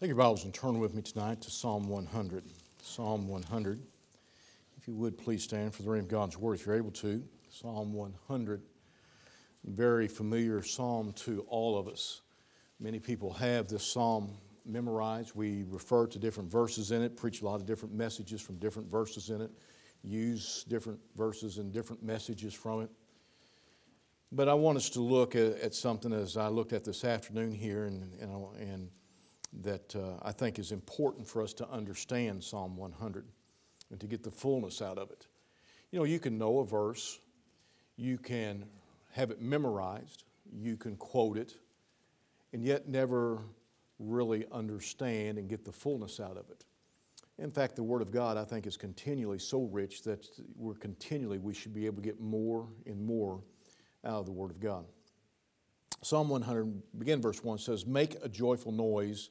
Take your Bibles and turn with me tonight to Psalm 100. Psalm 100. If you would, please stand for the reading of God's Word if you're able to. Psalm 100. Very familiar psalm to all of us. Many people have this psalm memorized. We refer to different verses in it, preach a lot of different messages from different verses in it, use different verses and different messages from it. But I want us to look at, something as I looked at this afternoon here and, and, and that uh, I think is important for us to understand Psalm 100 and to get the fullness out of it. You know, you can know a verse, you can have it memorized, you can quote it, and yet never really understand and get the fullness out of it. In fact, the Word of God, I think, is continually so rich that we're continually, we should be able to get more and more out of the Word of God. Psalm 100, begin verse 1 says, Make a joyful noise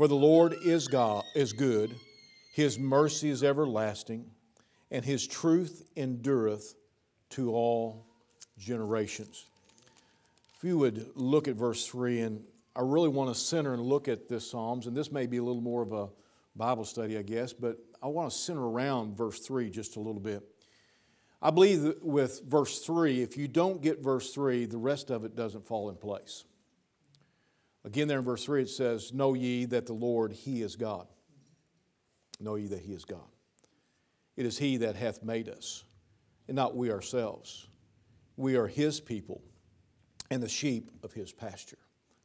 For the Lord is God is good, his mercy is everlasting, and his truth endureth to all generations. If you would look at verse 3, and I really want to center and look at this Psalms, and this may be a little more of a Bible study, I guess, but I want to center around verse 3 just a little bit. I believe with verse 3, if you don't get verse 3, the rest of it doesn't fall in place. Again, there in verse 3, it says, Know ye that the Lord, He is God. Know ye that He is God. It is He that hath made us, and not we ourselves. We are His people and the sheep of His pasture.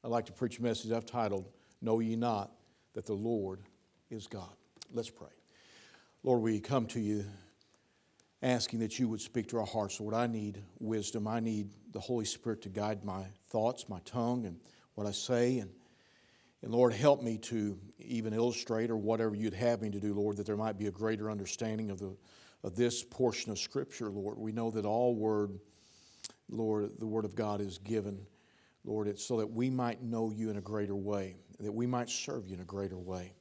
I'd like to preach a message I've titled, Know ye not that the Lord is God. Let's pray. Lord, we come to you asking that you would speak to our hearts. Lord, I need wisdom. I need the Holy Spirit to guide my thoughts, my tongue, and what I say. And, and Lord, help me to even illustrate or whatever you'd have me to do, Lord, that there might be a greater understanding of, the, of this portion of Scripture, Lord. We know that all Word, Lord, the Word of God is given, Lord, it's so that we might know you in a greater way, that we might serve you in a greater way.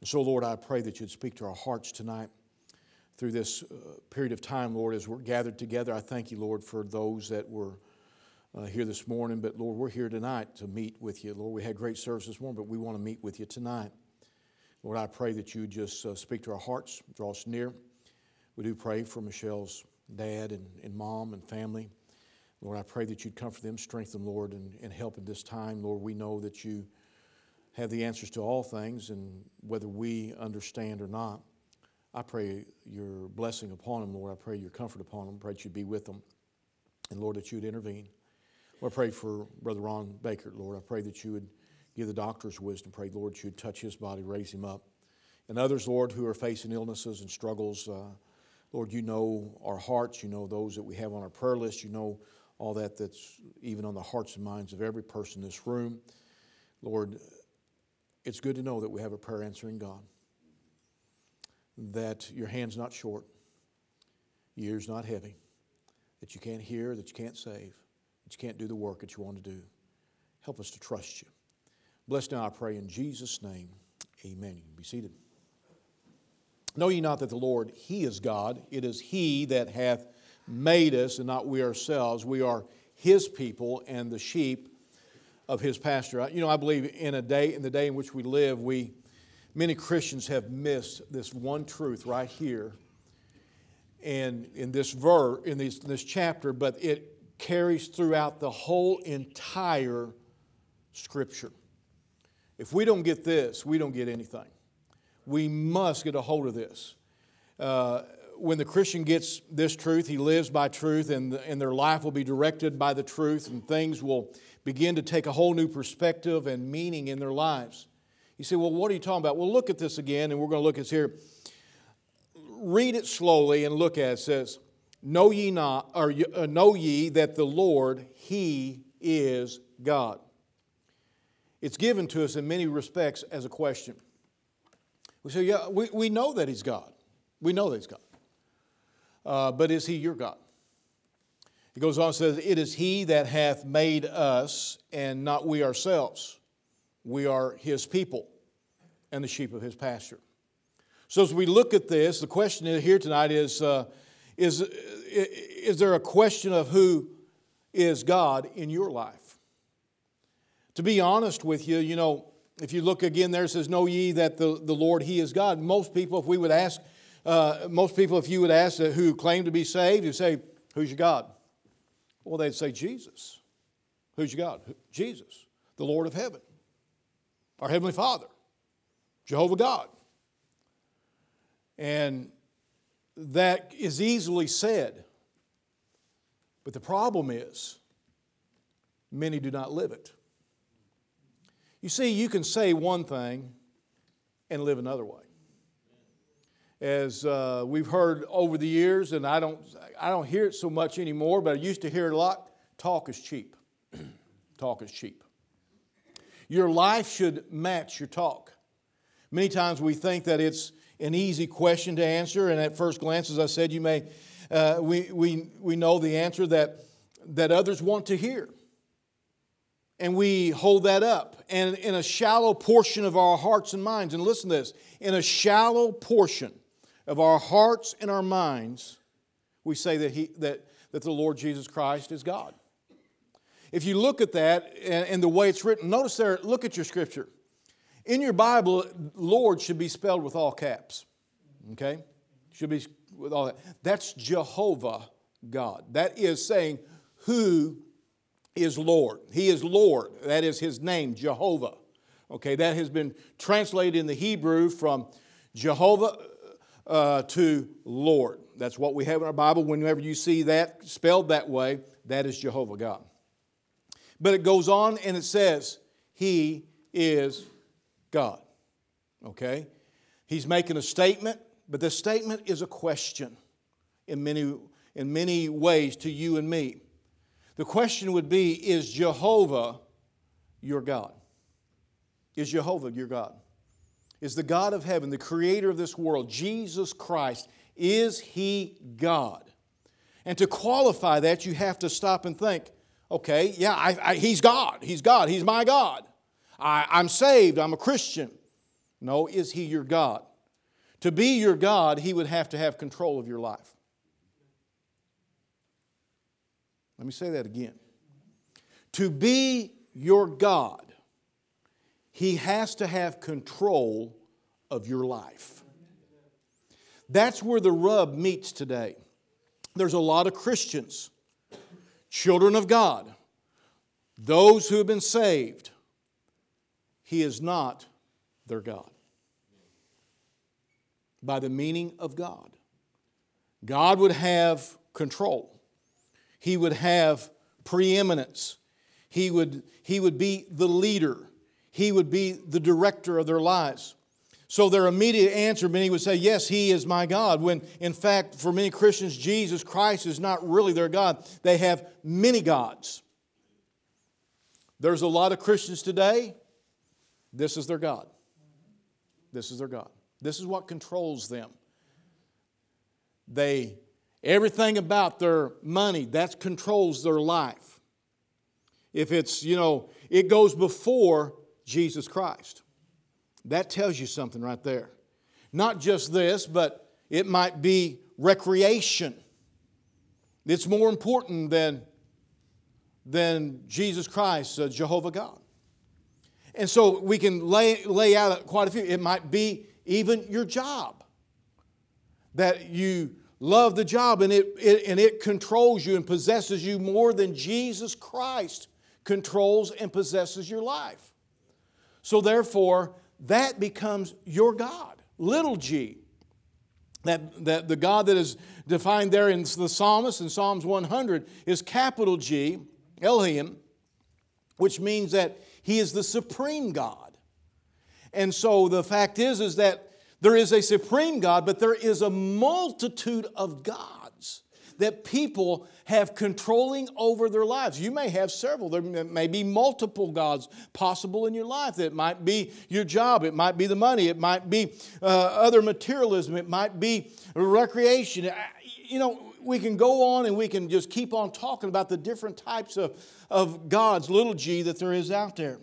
And so, Lord, I pray that you'd speak to our hearts tonight through this uh, period of time, Lord, as we're gathered together. I thank you, Lord, for those that were uh, here this morning, but Lord, we're here tonight to meet with you. Lord, we had great service this morning, but we want to meet with you tonight. Lord, I pray that you just uh, speak to our hearts, draw us near. We do pray for Michelle's dad and, and mom and family. Lord, I pray that you'd comfort them, strengthen them, Lord, and, and help in this time. Lord, we know that you have the answers to all things, and whether we understand or not, I pray your blessing upon them, Lord. I pray your comfort upon them. I pray that you'd be with them. And Lord, that you'd intervene. Lord, I pray for Brother Ron Baker, Lord. I pray that you would give the doctors wisdom. Pray, Lord, that you would touch his body, raise him up. And others, Lord, who are facing illnesses and struggles, uh, Lord, you know our hearts. You know those that we have on our prayer list. You know all that that's even on the hearts and minds of every person in this room. Lord, it's good to know that we have a prayer answering God, that your hand's not short, your ear's not heavy, that you can't hear, that you can't save you can't do the work that you want to do. Help us to trust you. Bless now, I pray, in Jesus' name. Amen. You can be seated. Know ye not that the Lord, He is God? It is He that hath made us, and not we ourselves. We are His people and the sheep of His pasture. You know, I believe in a day, in the day in which we live, we many Christians have missed this one truth right here, and in this verse, in this, in this chapter, but it carries throughout the whole entire Scripture. If we don't get this, we don't get anything. We must get a hold of this. Uh, when the Christian gets this truth, he lives by truth, and, and their life will be directed by the truth, and things will begin to take a whole new perspective and meaning in their lives. You say, Well, what are you talking about? Well, look at this again, and we're going to look at this here. Read it slowly and look at it. It says, Know ye not, or uh, know ye that the Lord, He is God. it's given to us in many respects as a question. We say, yeah, we, we know that He's God. We know that He's God. Uh, but is He your God? He goes on and says, It is He that hath made us, and not we ourselves. We are His people and the sheep of His pasture. So as we look at this, the question here tonight is, uh, is, is there a question of who is God in your life? To be honest with you, you know, if you look again there, says, Know ye that the, the Lord, He is God. Most people, if we would ask, uh, most people, if you would ask who claim to be saved, you say, Who's your God? Well, they'd say, Jesus. Who's your God? Jesus, the Lord of heaven, our Heavenly Father, Jehovah God. And that is easily said. But the problem is, many do not live it. You see, you can say one thing and live another way. As uh, we've heard over the years, and I don't, I don't hear it so much anymore, but I used to hear it a lot talk is cheap. talk is cheap. Your life should match your talk. Many times we think that it's an easy question to answer, and at first glance, as I said, you may, uh, we, we, we know the answer that, that others want to hear. And we hold that up. And in a shallow portion of our hearts and minds, and listen to this, in a shallow portion of our hearts and our minds, we say that, he, that, that the Lord Jesus Christ is God. If you look at that and, and the way it's written, notice there, look at your scripture. In your Bible, Lord should be spelled with all caps. Okay? Should be with all that. That's Jehovah God. That is saying who is Lord. He is Lord. That is his name, Jehovah. Okay, that has been translated in the Hebrew from Jehovah uh, to Lord. That's what we have in our Bible. Whenever you see that spelled that way, that is Jehovah God. But it goes on and it says, He is God. Okay? He's making a statement, but the statement is a question in many, in many ways to you and me. The question would be Is Jehovah your God? Is Jehovah your God? Is the God of heaven, the creator of this world, Jesus Christ, is he God? And to qualify that, you have to stop and think okay, yeah, I, I, he's God. He's God. He's my God. I, I'm saved, I'm a Christian. No, is He your God? To be your God, He would have to have control of your life. Let me say that again. To be your God, He has to have control of your life. That's where the rub meets today. There's a lot of Christians, children of God, those who have been saved, he is not their God. By the meaning of God, God would have control, He would have preeminence, He would, he would be the leader, He would be the director of their lives. So their immediate answer, many would say, Yes, He is my God. When in fact, for many Christians, Jesus Christ is not really their God. They have many gods. There's a lot of Christians today this is their God. This is their God. This is what controls them. They, everything about their money, that controls their life. If it's, you know, it goes before Jesus Christ. That tells you something right there. Not just this, but it might be recreation. It's more important than, than Jesus Christ, uh, Jehovah God. And so we can lay, lay out quite a few. It might be even your job. That you love the job and it, it, and it controls you and possesses you more than Jesus Christ controls and possesses your life. So therefore, that becomes your God, little g. That, that the God that is defined there in the psalmist in Psalms 100 is capital G, Elohim, which means that he is the supreme God. And so the fact is, is that there is a supreme God, but there is a multitude of gods that people have controlling over their lives. You may have several, there may be multiple gods possible in your life. It might be your job, it might be the money, it might be uh, other materialism, it might be recreation. You know, we can go on and we can just keep on talking about the different types of, of gods, little g, that there is out there.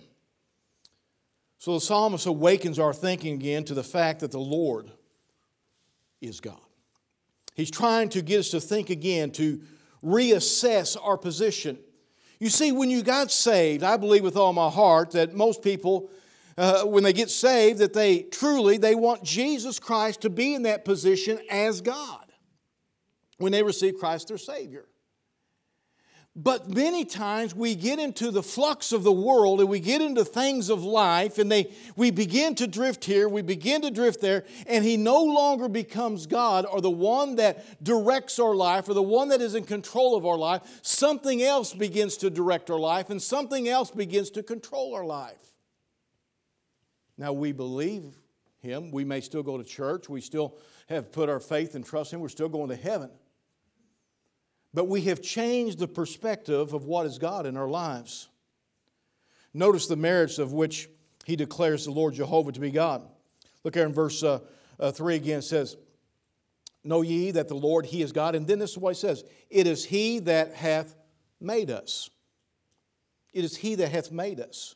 So the psalmist awakens our thinking again to the fact that the Lord is God. He's trying to get us to think again, to reassess our position. You see, when you got saved, I believe with all my heart that most people, uh, when they get saved, that they truly they want Jesus Christ to be in that position as God when they receive Christ their Savior. But many times we get into the flux of the world and we get into things of life and they, we begin to drift here, we begin to drift there, and He no longer becomes God or the one that directs our life or the one that is in control of our life. Something else begins to direct our life and something else begins to control our life. Now we believe Him. We may still go to church. We still have put our faith and trust in Him. We're still going to heaven. But we have changed the perspective of what is God in our lives. Notice the merits of which he declares the Lord Jehovah to be God. Look here in verse uh, uh, 3 again, it says, Know ye that the Lord, He is God. And then this is what He says It is He that hath made us. It is He that hath made us,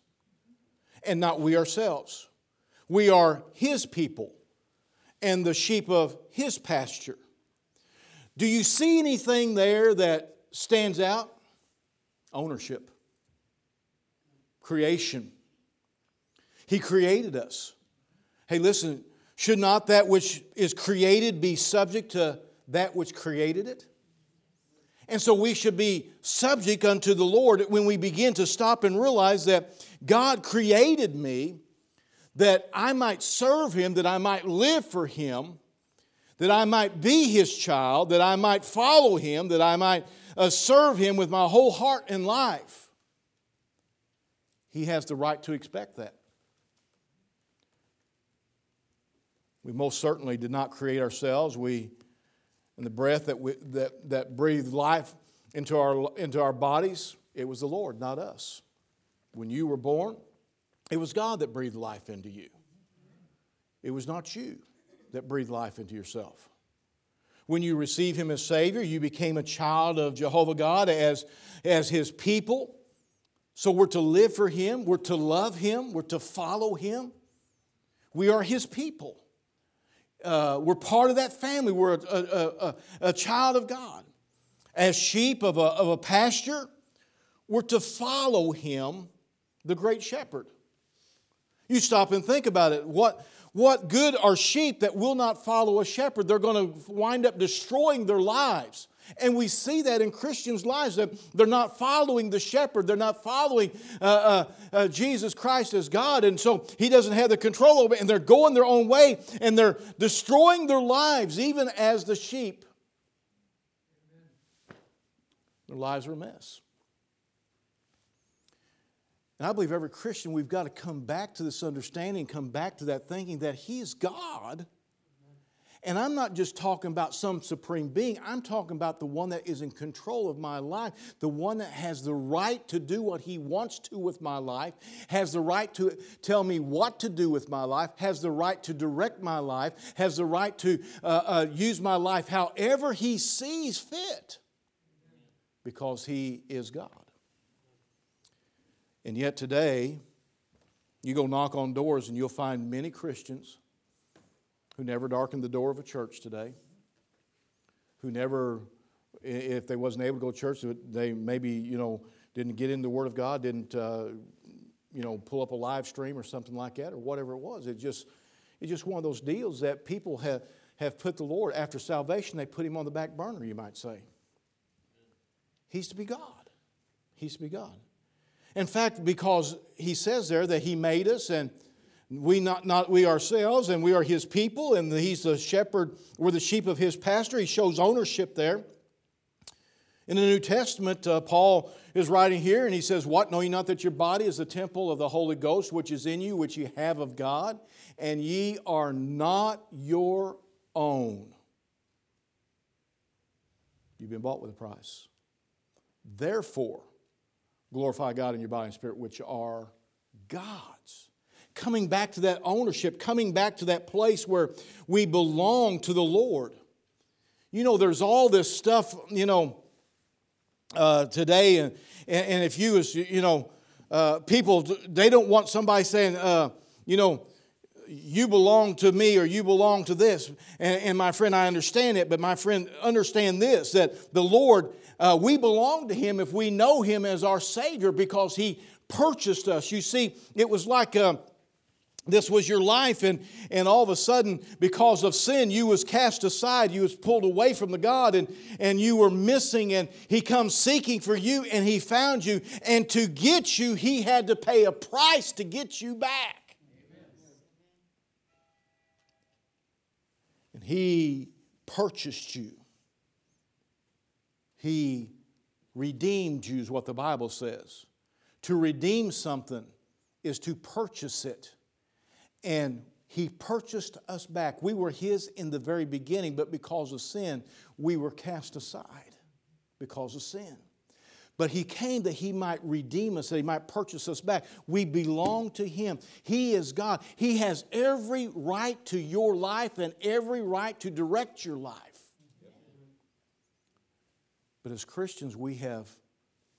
and not we ourselves. We are His people and the sheep of His pasture. Do you see anything there that stands out? Ownership, creation. He created us. Hey, listen, should not that which is created be subject to that which created it? And so we should be subject unto the Lord when we begin to stop and realize that God created me that I might serve Him, that I might live for Him that I might be his child, that I might follow him, that I might uh, serve him with my whole heart and life. He has the right to expect that. We most certainly did not create ourselves. We, and the breath that, we, that, that breathed life into our, into our bodies, it was the Lord, not us. When you were born, it was God that breathed life into you. It was not you that breathed life into yourself. When you received Him as Savior, you became a child of Jehovah God as, as His people. So we're to live for Him, we're to love Him, we're to follow Him. We are His people. Uh, we're part of that family, we're a, a, a, a child of God. As sheep of a, of a pasture, we're to follow Him, the great shepherd. You stop and think about it. What, what good are sheep that will not follow a shepherd? They're going to wind up destroying their lives. And we see that in Christians' lives that they're not following the shepherd, they're not following uh, uh, uh, Jesus Christ as God, and so He doesn't have the control over it, and they're going their own way, and they're destroying their lives, even as the sheep. Their lives are a mess. And I believe every Christian, we've got to come back to this understanding, come back to that thinking that He is God. And I'm not just talking about some supreme being, I'm talking about the one that is in control of my life, the one that has the right to do what he wants to with my life, has the right to tell me what to do with my life, has the right to direct my life, has the right to uh, uh, use my life however he sees fit, because he is God. And yet today, you go knock on doors and you'll find many Christians who never darkened the door of a church today, who never, if they wasn't able to go to church, they maybe, you know, didn't get in the Word of God, didn't, uh, you know, pull up a live stream or something like that, or whatever it was. It just, it's just one of those deals that people have, have put the Lord, after salvation, they put him on the back burner, you might say. He's to be God. He's to be God. In fact, because he says there that he made us and we not, not we ourselves and we are his people and he's the shepherd we're the sheep of his pasture. He shows ownership there. In the new testament uh, paul is writing here and he says what? Know ye not that your body is the temple of the holy ghost which is in you which ye have of god and ye are not your own? You've been bought with a price. Therefore, glorify God in your body and spirit, which are God's. Coming back to that ownership, coming back to that place where we belong to the Lord. You know, there's all this stuff, you know, uh, today, and, and if you, as you know, uh, people, they don't want somebody saying, uh, you know, you belong to me or you belong to this. And, and, my friend, I understand it, but my friend, understand this that the Lord, uh, we belong to Him if we know Him as our Savior because He purchased us. You see, it was like uh, this was your life and, and all of a sudden because of sin you was cast aside you was pulled away from the god and, and you were missing and he comes seeking for you and he found you and to get you he had to pay a price to get you back He purchased you. He redeemed you, is what the Bible says. To redeem something is to purchase it. And He purchased us back. We were His in the very beginning, but because of sin, we were cast aside because of sin. But he came that he might redeem us, that he might purchase us back. We belong to him. He is God. He has every right to your life and every right to direct your life. But as Christians, we have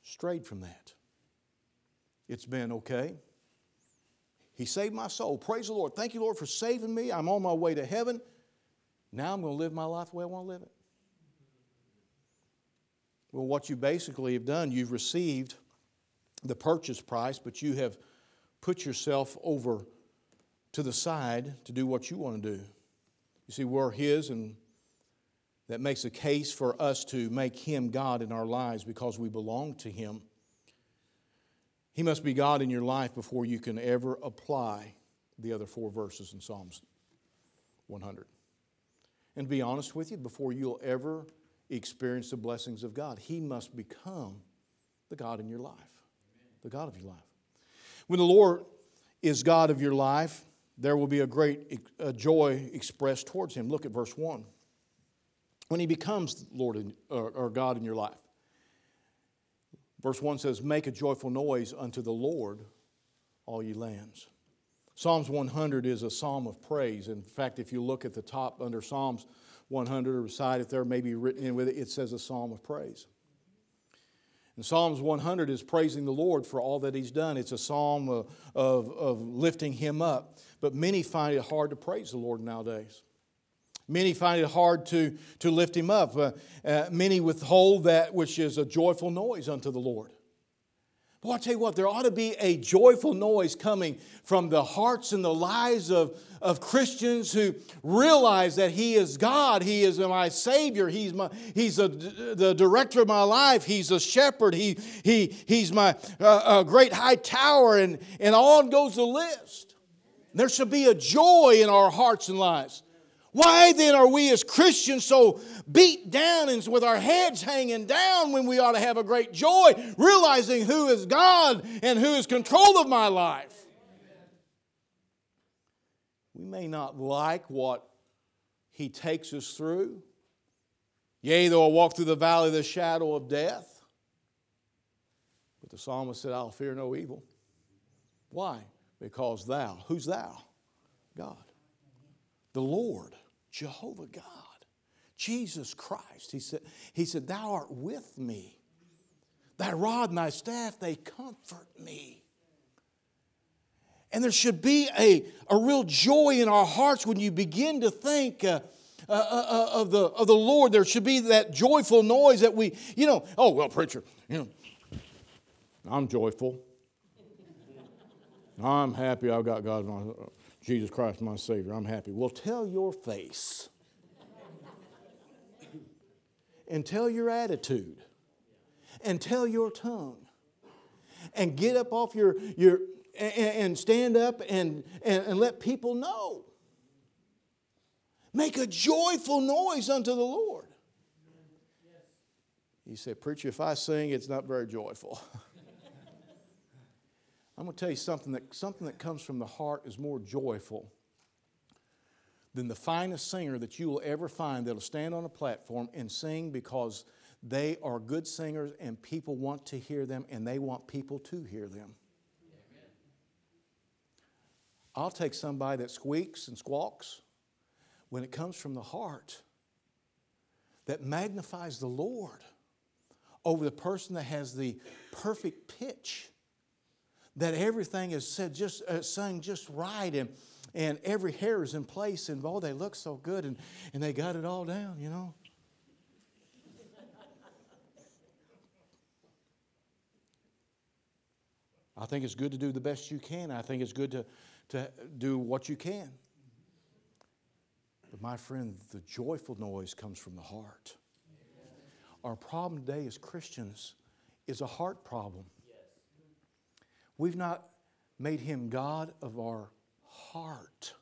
strayed from that. It's been okay. He saved my soul. Praise the Lord. Thank you, Lord, for saving me. I'm on my way to heaven. Now I'm going to live my life the way I want to live it. Well, what you basically have done, you've received the purchase price, but you have put yourself over to the side to do what you want to do. You see, we're His, and that makes a case for us to make Him God in our lives because we belong to Him. He must be God in your life before you can ever apply the other four verses in Psalms 100. And to be honest with you, before you'll ever experience the blessings of God. He must become the God in your life, the God of your life. When the Lord is God of your life, there will be a great joy expressed towards Him. Look at verse 1. When He becomes Lord or God in your life, verse 1 says, Make a joyful noise unto the Lord, all ye lands. Psalms 100 is a psalm of praise. In fact, if you look at the top under Psalms 100 or beside it there, maybe written in with it, it says a psalm of praise. And Psalms 100 is praising the Lord for all that He's done. It's a psalm of, of, of, lifting Him up. But many find it hard to praise the Lord nowadays. Many find it hard to, to lift Him up. Uh, uh, many withhold that which is a joyful noise unto the Lord. Boy, I tell you what, there ought to be a joyful noise coming from the hearts and the lives of, of Christians who realize that He is God, He is my Savior, He's, my, he's a, the director of my life, He's a shepherd, he, he, He's my uh, great high tower, and, and on goes the list. There should be a joy in our hearts and lives. Why then are we as Christians so beat down and with our heads hanging down when we ought to have a great joy, realizing who is God and who is control of my life? We may not like what He takes us through. Yea, though I walk through the valley of the shadow of death. But the psalmist said, I'll fear no evil. Why? Because thou, who's thou? God the Lord, Jehovah God, Jesus Christ. He said, he said, Thou art with me. Thy rod and thy staff, they comfort me. And there should be a, a real joy in our hearts when you begin to think uh, uh, uh, uh of, the, of the Lord. There should be that joyful noise that we, you know, oh, well, preacher, you know, I'm joyful. I'm happy I've got God. Jesus Christ, my Savior. I'm happy. Well, tell your face and tell your attitude and tell your tongue and get up off your, your and, and stand up and, and, and let people know. Make a joyful noise unto the Lord. You say, Preacher, if I sing, it's not very joyful. I'm going to tell you something that something that comes from the heart is more joyful than the finest singer that you will ever find that'll stand on a platform and sing because They are good singers, and people want to hear them, and they want people to hear them. I'll take somebody that squeaks and squawks when it comes from the heart that magnifies the Lord over the person that has the perfect pitch, that everything is said just uh, sung just right and and every hair is in place and oh they look so good and, and they got it all down, you know. I think it's good to do the best you can. I think it's good to, to do what you can. But my friend, the joyful noise comes from the heart. Our problem today as Christians is a heart problem. We've not made him God of our heart.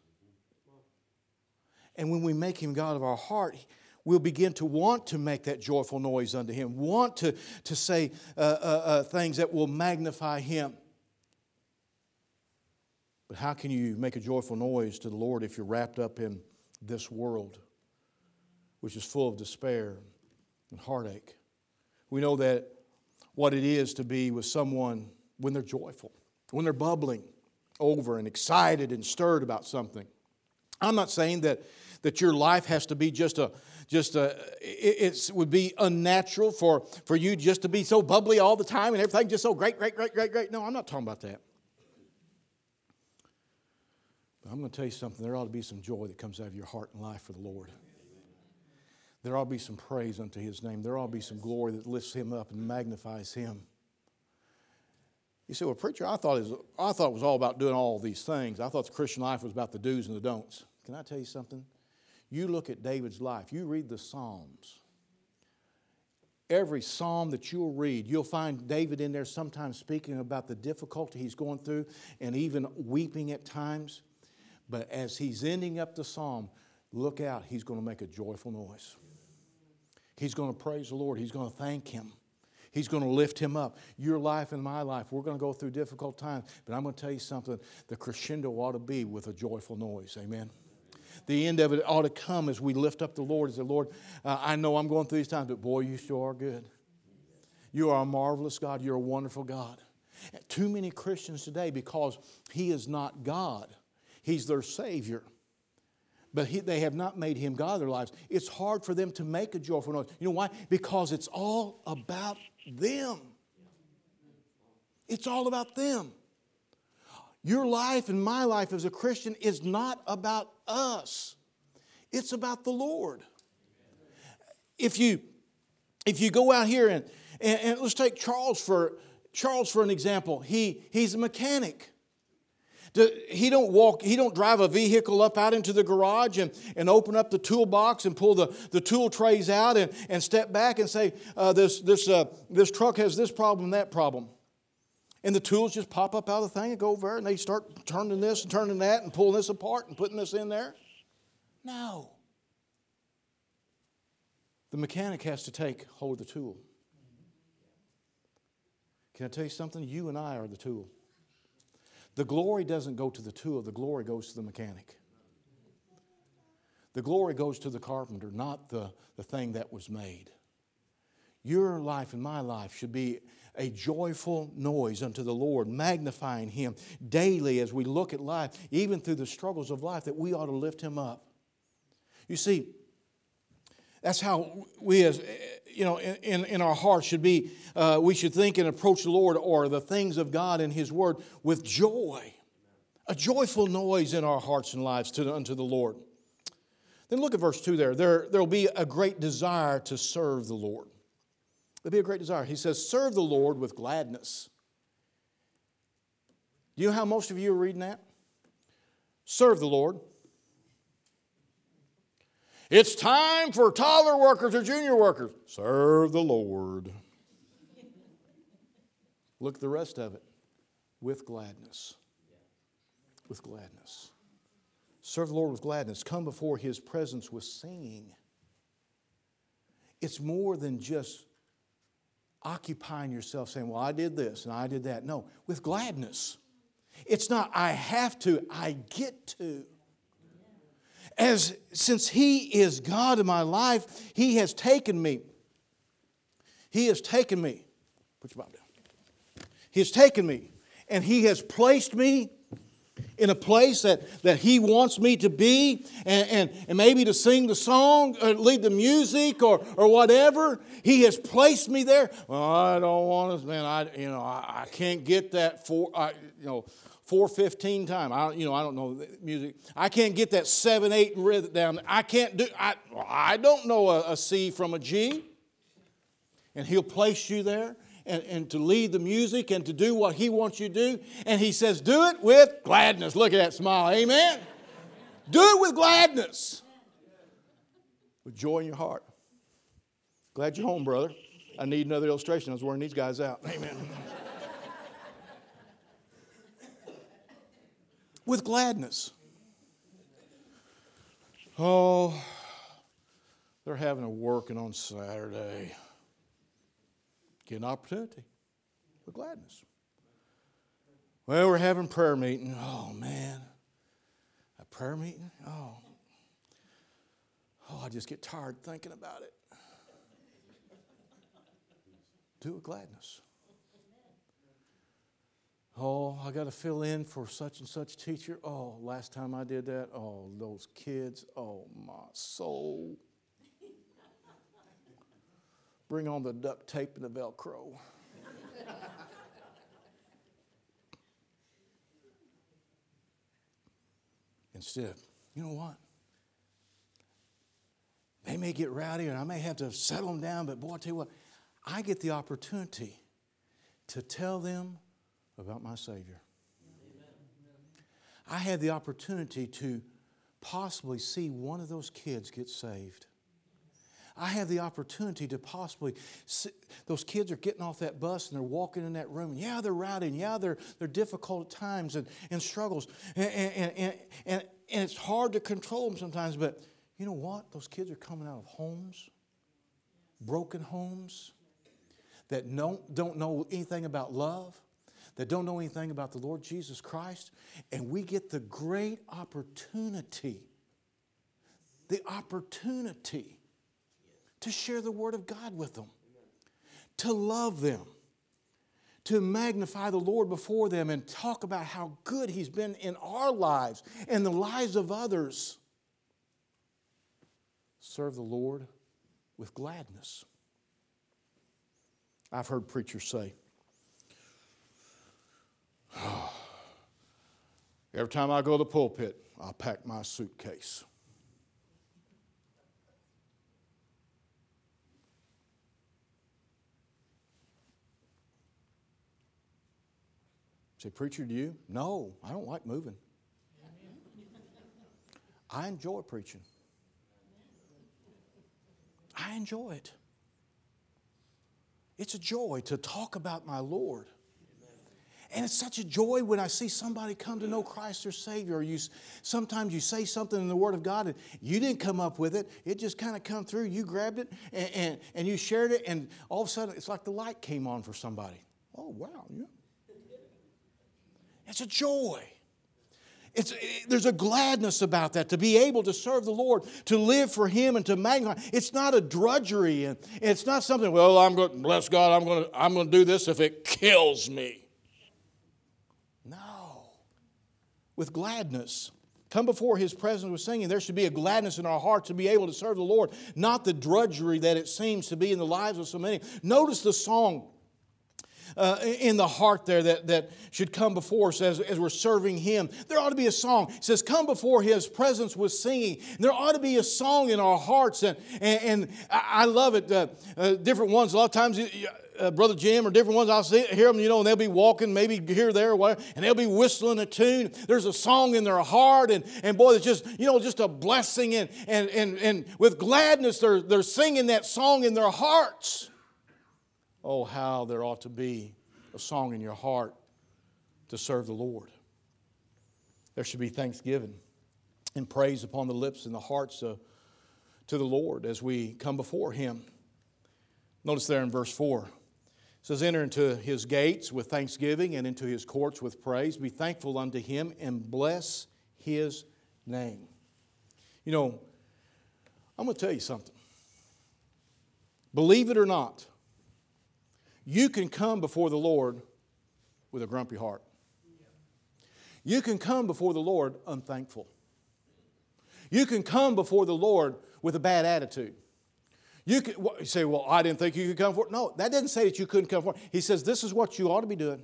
And when we make him God of our heart, we'll begin to want to make that joyful noise unto him, want to, to say uh, uh, uh, things that will magnify him. But how can you make a joyful noise to the Lord if you're wrapped up in this world, which is full of despair and heartache? We know that what it is to be with someone when they're joyful, when they're bubbling over and excited and stirred about something. I'm not saying that, that your life has to be just a just a it, it would be unnatural for, for you just to be so bubbly all the time and everything just so great, great, great, great, great. No, I'm not talking about that. But I'm going to tell you something. There ought to be some joy that comes out of your heart and life for the Lord. There ought to be some praise unto His name. There ought to be some glory that lifts Him up and magnifies Him. You say, well, preacher, I thought, it was, I thought it was all about doing all these things. I thought the Christian life was about the do's and the don'ts. Can I tell you something? You look at David's life, you read the Psalms. Every psalm that you'll read, you'll find David in there sometimes speaking about the difficulty he's going through and even weeping at times. But as he's ending up the psalm, look out, he's going to make a joyful noise. He's going to praise the Lord, he's going to thank him. He's going to lift him up. Your life and my life, we're going to go through difficult times, but I'm going to tell you something the crescendo ought to be with a joyful noise. Amen. The end of it ought to come as we lift up the Lord. As the Lord, uh, I know I'm going through these times, but boy, you sure are good. You are a marvelous God. You're a wonderful God. Too many Christians today, because He is not God, He's their Savior. But he, they have not made him God of their lives. It's hard for them to make a joyful noise. You know why? Because it's all about them. It's all about them. Your life and my life as a Christian is not about us, it's about the Lord. If you, if you go out here and, and, and let's take Charles for, Charles for an example, he, he's a mechanic. He don't walk, he don't drive a vehicle up out into the garage and, and open up the toolbox and pull the, the tool trays out and, and step back and say, uh, this, this, uh, this truck has this problem, that problem. And the tools just pop up out of the thing and go over there and they start turning this and turning that and pulling this apart and putting this in there. No. The mechanic has to take hold of the tool. Can I tell you something? You and I are the tool. The glory doesn't go to the tool, the glory goes to the mechanic. The glory goes to the carpenter, not the, the thing that was made. Your life and my life should be a joyful noise unto the Lord, magnifying Him daily as we look at life, even through the struggles of life, that we ought to lift Him up. You see, that's how we, as you know, in, in our hearts should be, uh, we should think and approach the Lord or the things of God and His Word with joy, a joyful noise in our hearts and lives to, unto the Lord. Then look at verse 2 there. There will be a great desire to serve the Lord. There'll be a great desire. He says, Serve the Lord with gladness. Do you know how most of you are reading that? Serve the Lord it's time for toddler workers or junior workers. Serve the Lord. Look the rest of it. With gladness. With gladness. Serve the Lord with gladness. Come before His presence with singing. It's more than just occupying yourself saying, Well, I did this and I did that. No, with gladness. It's not, I have to, I get to as since He is God in my life, He has taken me He has taken me. Put your Bible down. He has taken me and He has placed me in a place that, that He wants me to be, and, and, and maybe to sing the song or lead the music or, or whatever. He has placed me there. Well, I don't want to, man, I, you know, I, I can't get that for, I, you know, 415 time. I you know, I don't know music. I can't get that 7 8 rhythm down. I can't do, I, I don't know a, a C from a G. And He'll place you there and, and to lead the music and to do what He wants you to do. And He says, Do it with gladness. Look at that smile. Amen. do it with gladness, with joy in your heart. Glad you're home, brother. I need another illustration. I was wearing these guys out. Amen. With gladness. Oh, they're having a working on Saturday. Get an opportunity with gladness. Well, we're having prayer meeting. Oh man, a prayer meeting. Oh, oh, I just get tired thinking about it. Do it with gladness. Oh, I got to fill in for such and such teacher. Oh, last time I did that, oh, those kids, oh, my soul. Bring on the duct tape and the Velcro. Instead, you know what? They may get rowdy and I may have to settle them down, but boy, I tell you what, I get the opportunity to tell them about my Savior. I had the opportunity to possibly see one of those kids get saved. I have the opportunity to possibly, see, those kids are getting off that bus and they're walking in that room. Yeah, they're rowdy. Yeah, they're, they're difficult times and, and struggles. And, and, and, and, and it's hard to control them sometimes. But you know what? Those kids are coming out of homes, broken homes, that don't, don't know anything about love that don't know anything about the Lord Jesus Christ, and we get the great opportunity, the opportunity to share the Word of God with them, to love them, to magnify the Lord before them, and talk about how good He's been in our lives and the lives of others. Serve the Lord with gladness. I've heard preachers say, Every time I go to the pulpit, I pack my suitcase. Say, preacher, do you? No, I don't like moving. I enjoy preaching. I enjoy it. It's a joy to talk about my Lord. And it's such a joy when I see somebody come to know Christ their Savior. Or you, sometimes you say something in the Word of God and you didn't come up with it. It just kind of come through. You grabbed it and, and, and, you shared it, and all of a sudden it's like the light came on for somebody. Oh, wow. Yeah. It's a joy. It's, it, there's a gladness about that to be able to serve the Lord, to live for Him, and to magnify. It's not a drudgery, and it's not something. Well, I'm going. Bless God. I'm going. To, I'm going to do this if it kills me. No, with gladness. Come before His presence with singing. There should be a gladness in our heart to be able to serve the Lord, not the drudgery that it seems to be in the lives of so many. Notice the song uh, in the heart there that, that should come before us as, as we're serving Him. There ought to be a song. It says, Come before His presence with singing. And there ought to be a song in our hearts. And, and, and I love it. Uh, uh, different ones. A lot of times, uh, Brother Jim or different ones, I'll see, hear them, you know, and they'll be walking maybe here, there, whatever, and they'll be whistling a tune. There's a song in their heart, and, and boy, it's just, you know, just a blessing. And, and, and, and with gladness, they're, they're singing that song in their hearts. Oh, how there ought to be a song in your heart to serve the Lord. There should be thanksgiving and praise upon the lips and the hearts of, to the Lord as we come before Him. Notice there in verse 4 it says, Enter into His gates with thanksgiving and into His courts with praise. Be thankful unto Him and bless His name. You know, I'm going to tell you something. Believe it or not, You can come before the Lord with a grumpy heart. You can come before the Lord unthankful. You can come before the Lord with a bad attitude. You, can, you say, Well, I didn't think you could come forward. No, that didn't say that you couldn't come forward. He says, This is what you ought to be doing.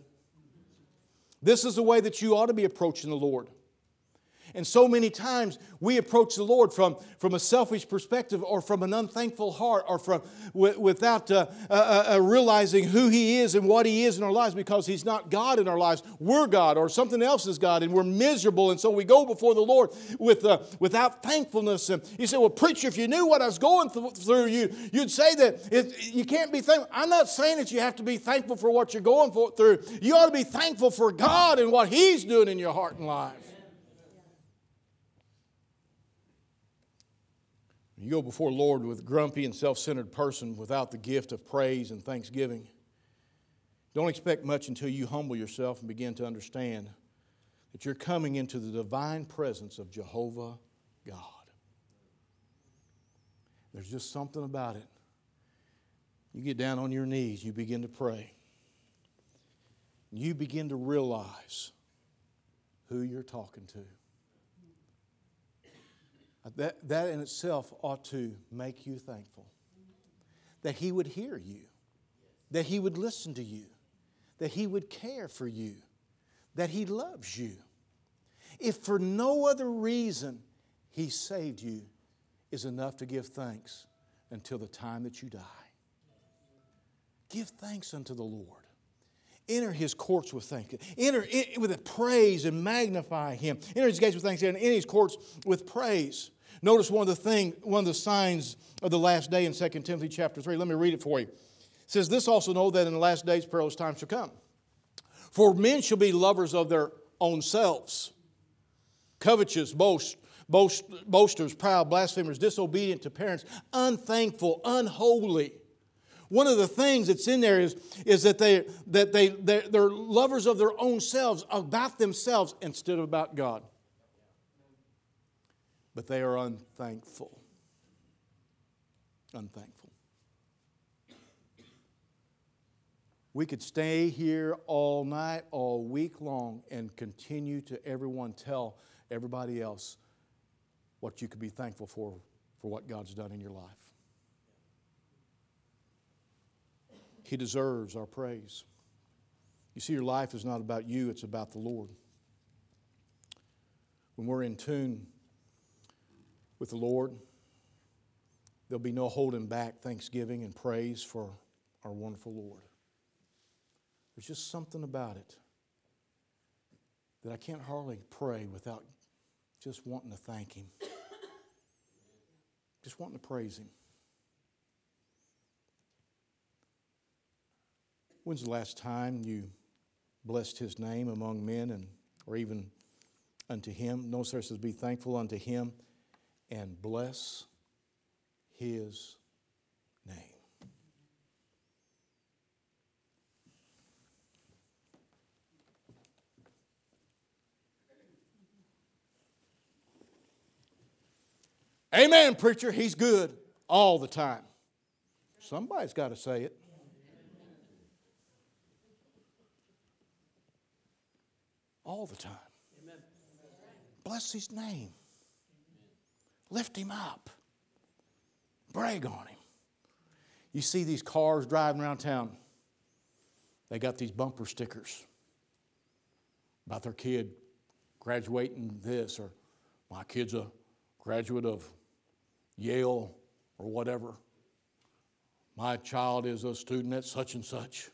This is the way that you ought to be approaching the Lord. And so many times we approach the Lord from, from a selfish perspective or from an unthankful heart or from, without uh, uh, uh, uh, realizing who He is and what He is in our lives because He's not God in our lives. We're God or something else is God and we're miserable. And so we go before the Lord with, uh, without thankfulness. And you say, Well, preacher, if you knew what I was going th- through, you, you'd say that it, you can't be thankful. I'm not saying that you have to be thankful for what you're going for, through. You ought to be thankful for God and what He's doing in your heart and life. You go before Lord with a grumpy and self centered person without the gift of praise and thanksgiving. Don't expect much until you humble yourself and begin to understand that you're coming into the divine presence of Jehovah God. There's just something about it. You get down on your knees, you begin to pray. You begin to realize who you're talking to. Uh, that, that in itself ought to make you thankful. That He would hear you, that He would listen to you, that He would care for you, that He loves you. If for no other reason He saved you, is enough to give thanks until the time that you die. Give thanks unto the Lord. Enter his courts with thanksgiving. Enter with a praise and magnify him. Enter his gates with thanksgiving. Enter his courts with praise. Notice one of the thing, one of the signs of the last day in 2 Timothy chapter 3. Let me read it for you. It says, This also know that in the last days perilous times shall come. For men shall be lovers of their own selves, covetous, boast, boast, boasters, proud, blasphemers, disobedient to parents, unthankful, unholy one of the things that's in there is, is that, they, that they, they're, they're lovers of their own selves, about themselves, instead of about God. But they are unthankful. Unthankful. We could stay here all night, all week long, and continue to everyone tell everybody else what you could be thankful for, for what God's done in your life. He deserves our praise. You see, your life is not about you, it's about the Lord. When we're in tune with the Lord, there'll be no holding back thanksgiving and praise for our wonderful Lord. There's just something about it that I can't hardly pray without just wanting to thank Him, just wanting to praise Him. When's the last time you blessed his name among men and or even unto him? No, sir, says, Be thankful unto him and bless his name. Amen, preacher. He's good all the time. Somebody's got to say it. All the time. Amen. Bless his name. Lift him up. Brag on him. You see these cars driving around town, they got these bumper stickers about their kid graduating this, or my kid's a graduate of Yale or whatever. My child is a student at such and such.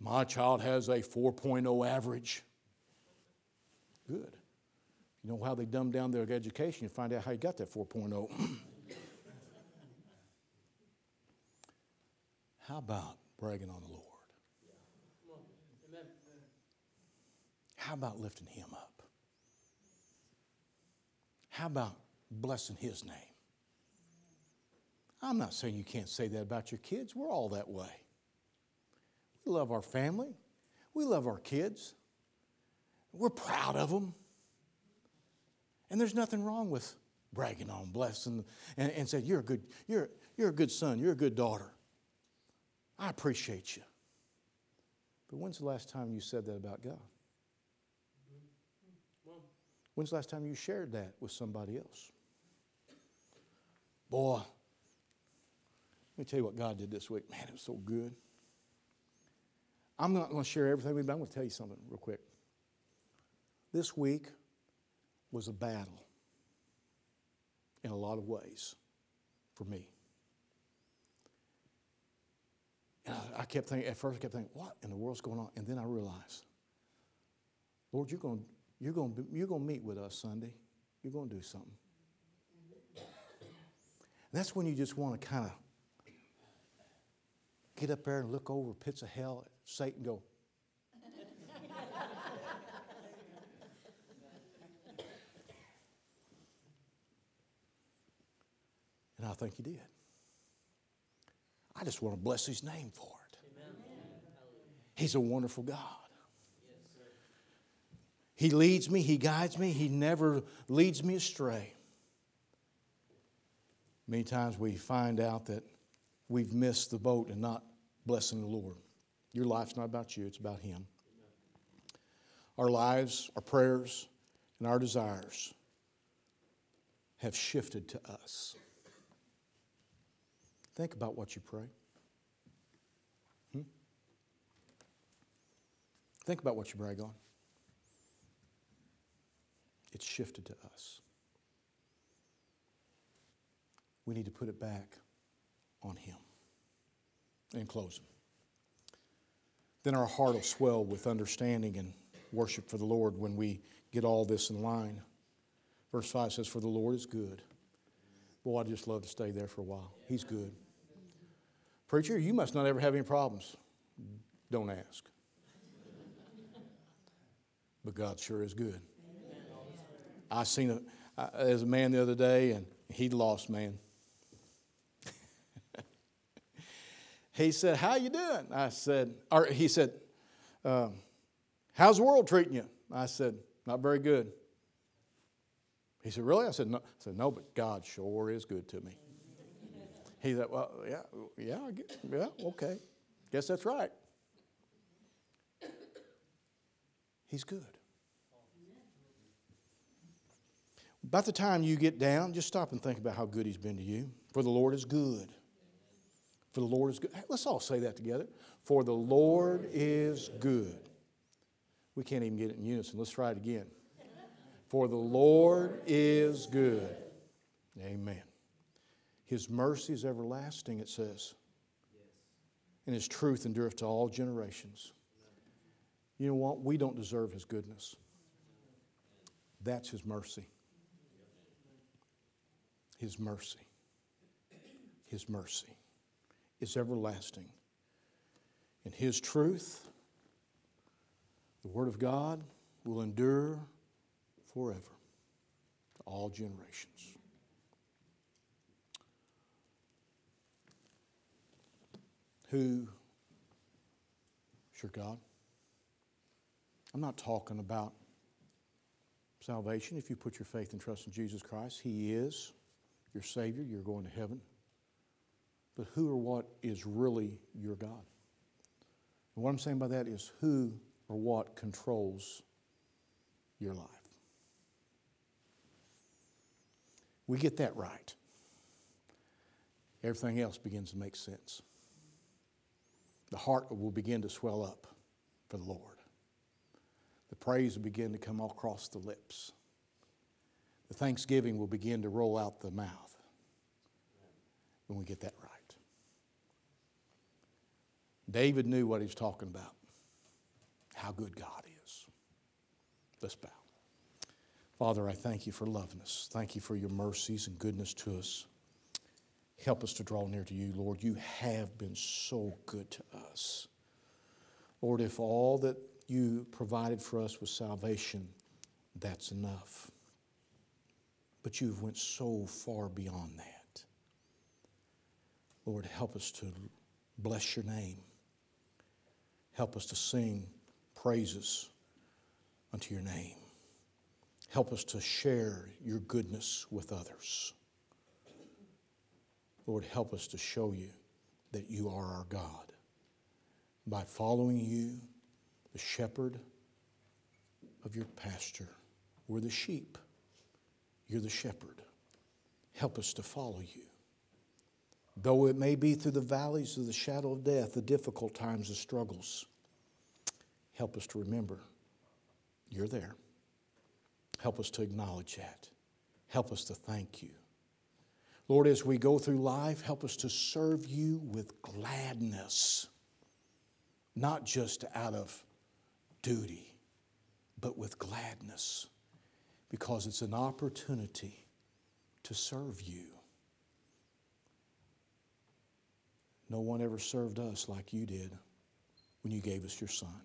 My child has a 4.0 average. Good. You know how they dumb down their education, you find out how you got that 4.0. how about bragging on the Lord? How about lifting Him up? How about blessing His name? I'm not saying you can't say that about your kids. We're all that way. We love our family, we love our kids. We're proud of them. And there's nothing wrong with bragging on, blessing, and, and saying, you're a, good, you're, you're a good son, you're a good daughter. I appreciate you. But when's the last time you said that about God? When's the last time you shared that with somebody else? Boy, let me tell you what God did this week. Man, it was so good. I'm not going to share everything but I'm going to tell you something real quick. This week was a battle in a lot of ways for me. And I, kept thinking, at first I kept thinking, what in the world's going on? And then I realized, Lord, you're going, you're going, you're going to meet with us Sunday. You're going to do something. And that's when you just want to kind of get up there and look over pits of hell at Satan go, I think he did. I just want to bless his name for it. He's a wonderful God. He leads me, he guides me, he never leads me astray. Many times we find out that we've missed the boat and not blessing the Lord. Your life's not about you, it's about Him. Our lives, our prayers, and our desires have shifted to us. Think about what you pray. Hmm? Think about what you brag on. It's shifted to us. We need to put it back on Him. In closing, then our heart will swell with understanding and worship for the Lord when we get all this in line. Verse 5 says, For the Lord is good. Boy, I'd just love to stay there for a while. He's good. Preacher, you must not ever have any problems. Don't ask. But God sure is good. I seen a, I, a man the other day, and he lost man. he said, "How you doing?" I said, or he said, um, "How's the world treating you?" I said, "Not very good." He said, "Really?" I said, "No." I said, "No, but God sure is good to me." He said, Well, yeah, yeah, yeah, okay. Guess that's right. He's good. About the time you get down, just stop and think about how good He's been to you. For the Lord is good. For the Lord is good. Let's all say that together. For the Lord is good. We can't even get it in unison. Let's try it again. For the Lord is good. Amen. His mercy is everlasting, it says. And His truth endureth to all generations. You know what? We don't deserve His goodness. That's His mercy. His mercy. His mercy is everlasting. And His truth, the Word of God, will endure forever to all generations. who is your God. I'm not talking about salvation. If you put your faith and trust in Jesus Christ, He is your Savior, you're going to heaven. But who or what is really your God? And what I'm saying by that is who or what controls your life. We get that right. Everything else begins to make sense the heart will begin to swell up for the Lord. The praise will begin to come across the lips. The thanksgiving will begin to roll out the mouth when we get that right. David knew what he was talking about, how good God is. Let's bow. Father, I thank you for loving us. Thank you for your mercies and goodness to us. Help us to draw near to you, Lord. You have been so good to us. Lord, if all that you provided for us was salvation, that's enough. But you've went so far beyond that. Lord, help us to bless your name. Help us to sing praises unto your name. Help us to share your goodness with others. Lord, help us to show you that you are our God by following you, the shepherd of your pasture. We're the sheep. You're the shepherd. Help us to follow you. Though it may be through the valleys of the shadow of death, the difficult times, the struggles, help us to remember you're there. Help us to acknowledge that. Help us to thank you. Lord, as we go through life, help us to serve you with gladness, not just out of duty, but with gladness, because it's an opportunity to serve you. No one ever served us like you did when you gave us your Son.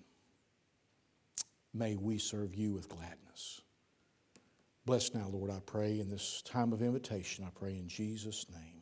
May we serve you with gladness. Bless now, Lord, I pray in this time of invitation. I pray in Jesus' name.